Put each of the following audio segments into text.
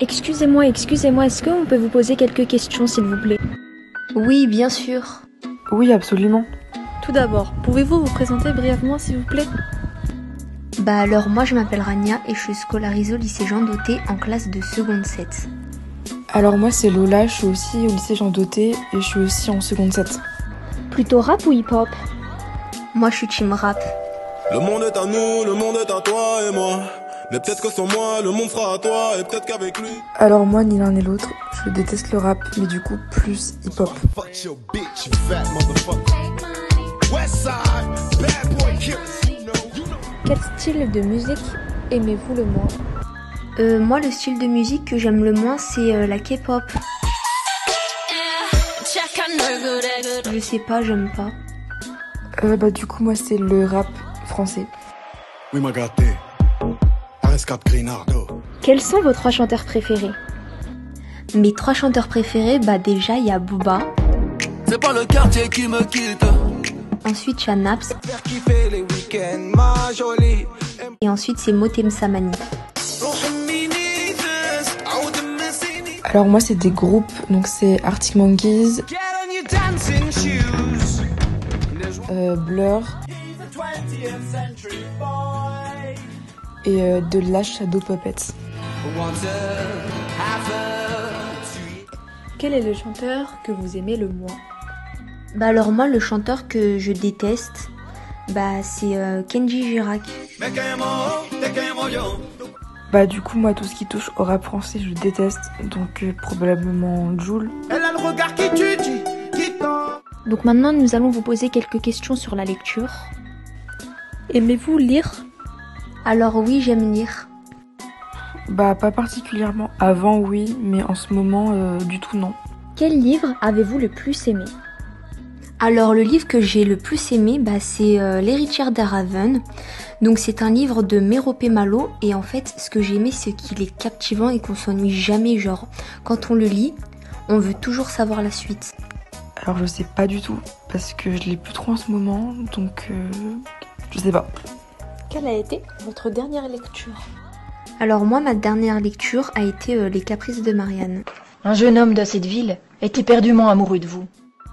Excusez-moi, excusez-moi, est-ce qu'on peut vous poser quelques questions s'il vous plaît? Oui, bien sûr. Oui, absolument. Tout d'abord, pouvez-vous vous présenter brièvement s'il vous plaît? Bah alors moi je m'appelle Rania et je suis scolarisée au lycée Jean Doté en classe de seconde 7. Alors moi c'est Lola, je suis aussi au lycée Jean Doté et je suis aussi en seconde 7. Plutôt rap ou hip-hop? Moi je suis team rap. Le monde est à nous, le monde est à toi et moi. Mais peut-être que sans moi, le monde sera à toi et peut-être qu'avec lui. Alors moi ni l'un ni l'autre, je déteste le rap, mais du coup plus hip-hop. Quel style de musique aimez-vous le moins? Euh, moi le style de musique que j'aime le moins c'est euh, la K-pop. Je sais pas, j'aime pas. Euh, bah du coup moi c'est le rap français. Oui, ma gâté. RS4 Grinardo. Quels sont vos trois chanteurs préférés? Mes trois chanteurs préférés, bah déjà il y a Booba, C'est pas le quartier qui me quitte. ensuite il y a Naps et ensuite c'est Motem Samani. Alors moi c'est des groupes, donc c'est Arctic Monkeys, euh, Blur et euh, de la Shadow Puppets. Quel est le chanteur que vous aimez le moins? Bah alors moi le chanteur que je déteste, bah c'est euh, Kenji Girac. Bah du coup moi tout ce qui touche au rap français je déteste, donc euh, probablement Joule. Elle a le regard qui tue, qui. Donc maintenant nous allons vous poser quelques questions sur la lecture. Aimez-vous lire? Alors oui j'aime lire. Bah pas particulièrement. Avant oui, mais en ce moment euh, du tout non. Quel livre avez-vous le plus aimé? Alors le livre que j'ai le plus aimé, bah, c'est euh, L'héritière d'Araven. Donc c'est un livre de Méropé Malo et en fait ce que j'ai aimé c'est qu'il est captivant et qu'on s'ennuie jamais. Genre quand on le lit, on veut toujours savoir la suite. Alors je sais pas du tout, parce que je l'ai plus trop en ce moment, donc euh, je sais pas. Quelle a été votre dernière lecture Alors moi ma dernière lecture a été euh, Les Caprices de Marianne. Un jeune homme de cette ville est éperdument amoureux de vous.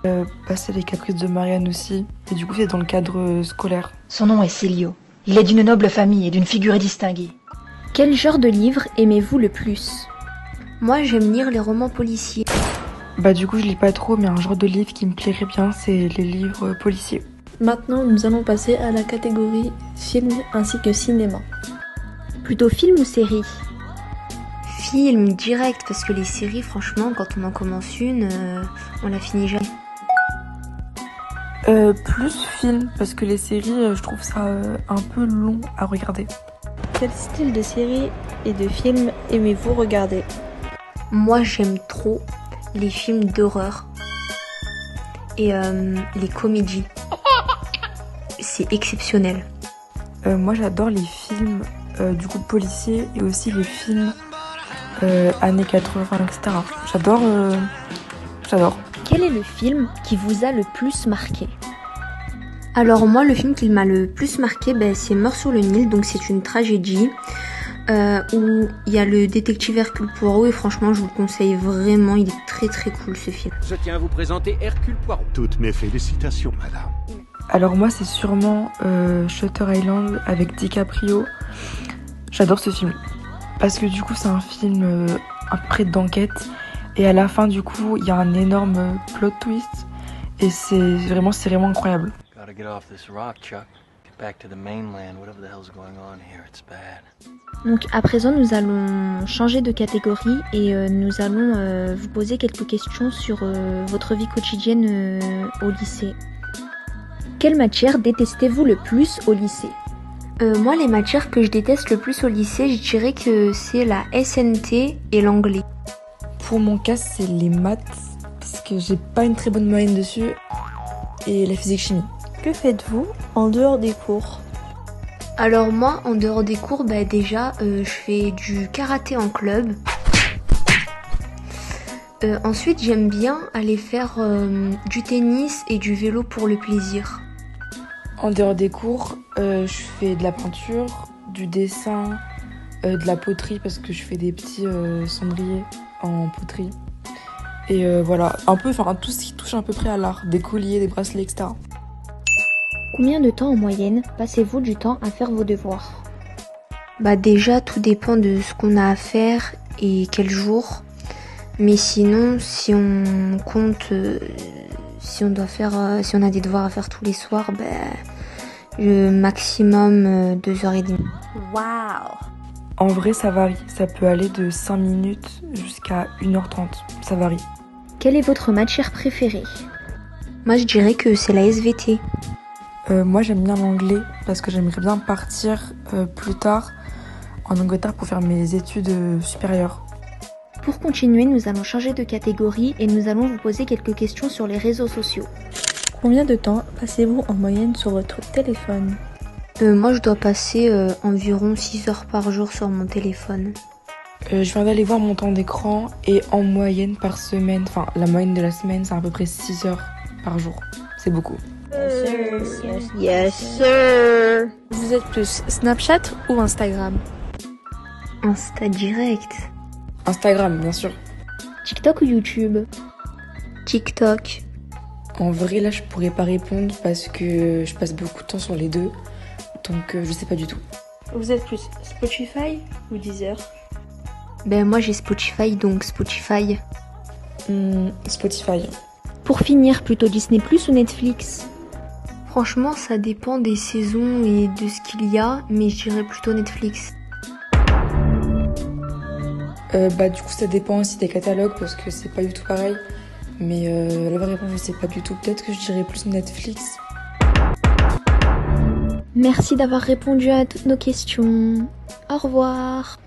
Euh, passer les caprices de Marianne aussi, et du coup c'est dans le cadre euh, scolaire. Son nom est Célio. Il est d'une noble famille et d'une figure distinguée. Quel genre de livre aimez-vous le plus? Moi j'aime lire les romans policiers. Bah du coup je lis pas trop, mais un genre de livre qui me plairait bien c'est les livres euh, policiers. Maintenant, nous allons passer à la catégorie film ainsi que cinéma. Plutôt film ou série? Film direct parce que les séries franchement quand on en commence une, euh, on la finit jamais. Euh, plus film, parce que les séries euh, je trouve ça euh, un peu long à regarder. Quel style de série et de film aimez-vous regarder? Moi j'aime trop les films d'horreur et euh, les comédies. C'est exceptionnel. Euh, moi j'adore les films euh, du coup policiers et aussi les films euh, années 80, etc. J'adore. euh, J'adore. Quel est le film qui vous a le plus marqué? Alors moi, le film qui m'a le plus marqué, ben, c'est Mort sur le Nil, donc c'est une tragédie euh, où il y a le détective Hercule Poirot et franchement, je vous le conseille vraiment, il est très très cool ce film. Je tiens à vous présenter Hercule Poirot. Toutes mes félicitations, madame. Alors moi c'est sûrement euh, Shutter Island avec DiCaprio. J'adore ce film. Parce que du coup c'est un film euh, un prêt d'enquête. Et à la fin du coup il y a un énorme euh, plot twist. Et c'est vraiment, c'est vraiment incroyable. Donc à présent nous allons changer de catégorie et euh, nous allons euh, vous poser quelques questions sur euh, votre vie quotidienne euh, au lycée. Quelle matière détestez-vous le plus au lycée? Euh, moi, les matières que je déteste le plus au lycée, je dirais que c'est la SNT et l'anglais. Pour mon cas c'est les maths. Parce que j'ai pas une très bonne moyenne dessus. Et la physique chimie. Que faites-vous en dehors des cours? Alors moi, en dehors des cours, bah déjà, euh, je fais du karaté en club. Euh, ensuite, j'aime bien aller faire euh, du tennis et du vélo pour le plaisir. En dehors des cours, euh, je fais de la peinture, du dessin, euh, de la poterie parce que je fais des petits euh, cendriers en poterie. Et euh, voilà, un peu, enfin tout ce qui touche à peu près à l'art, des colliers, des bracelets, etc. Combien de temps en moyenne passez-vous du temps à faire vos devoirs? Bah déjà, tout dépend de ce qu'on a à faire et quel jour. Mais sinon, si on compte, euh, si on doit faire, euh, si on a des devoirs à faire tous les soirs, bah, le maximum euh, deux heures et demie. Waouh En vrai, ça varie. Ça peut aller de 5 minutes jusqu'à 1h30. Ça varie. Quelle est votre matière préférée? Moi, je dirais que c'est la SVT. Euh, moi, j'aime bien l'anglais parce que j'aimerais bien partir euh, plus tard en Angleterre pour faire mes études euh, supérieures. Pour continuer, nous allons changer de catégorie et nous allons vous poser quelques questions sur les réseaux sociaux. Combien de temps passez-vous en moyenne sur votre téléphone? Euh, moi, je dois passer euh, environ 6 heures par jour sur mon téléphone. Euh, je viens d'aller voir mon temps d'écran et en moyenne par semaine, enfin la moyenne de la semaine, c'est à peu près 6 heures par jour. C'est beaucoup. Vous êtes plus Snapchat ou Instagram? Insta direct. Instagram, bien sûr. TikTok ou YouTube? TikTok. En vrai, là, je pourrais pas répondre parce que je passe beaucoup de temps sur les deux. Donc, euh, je sais pas du tout. Vous êtes plus Spotify ou Deezer? Ben moi j'ai Spotify donc Spotify. Hmm, Spotify. Pour finir, plutôt Disney Plus ou Netflix? Franchement ça dépend des saisons et de ce qu'il y a, mais je dirais plutôt Netflix. Euh, bah, du coup, ça dépend aussi des catalogues parce que c'est pas du tout pareil. Mais euh, la vraie réponse, je sais pas du tout. Peut-être que je dirais plus Netflix. Merci d'avoir répondu à toutes nos questions. Au revoir.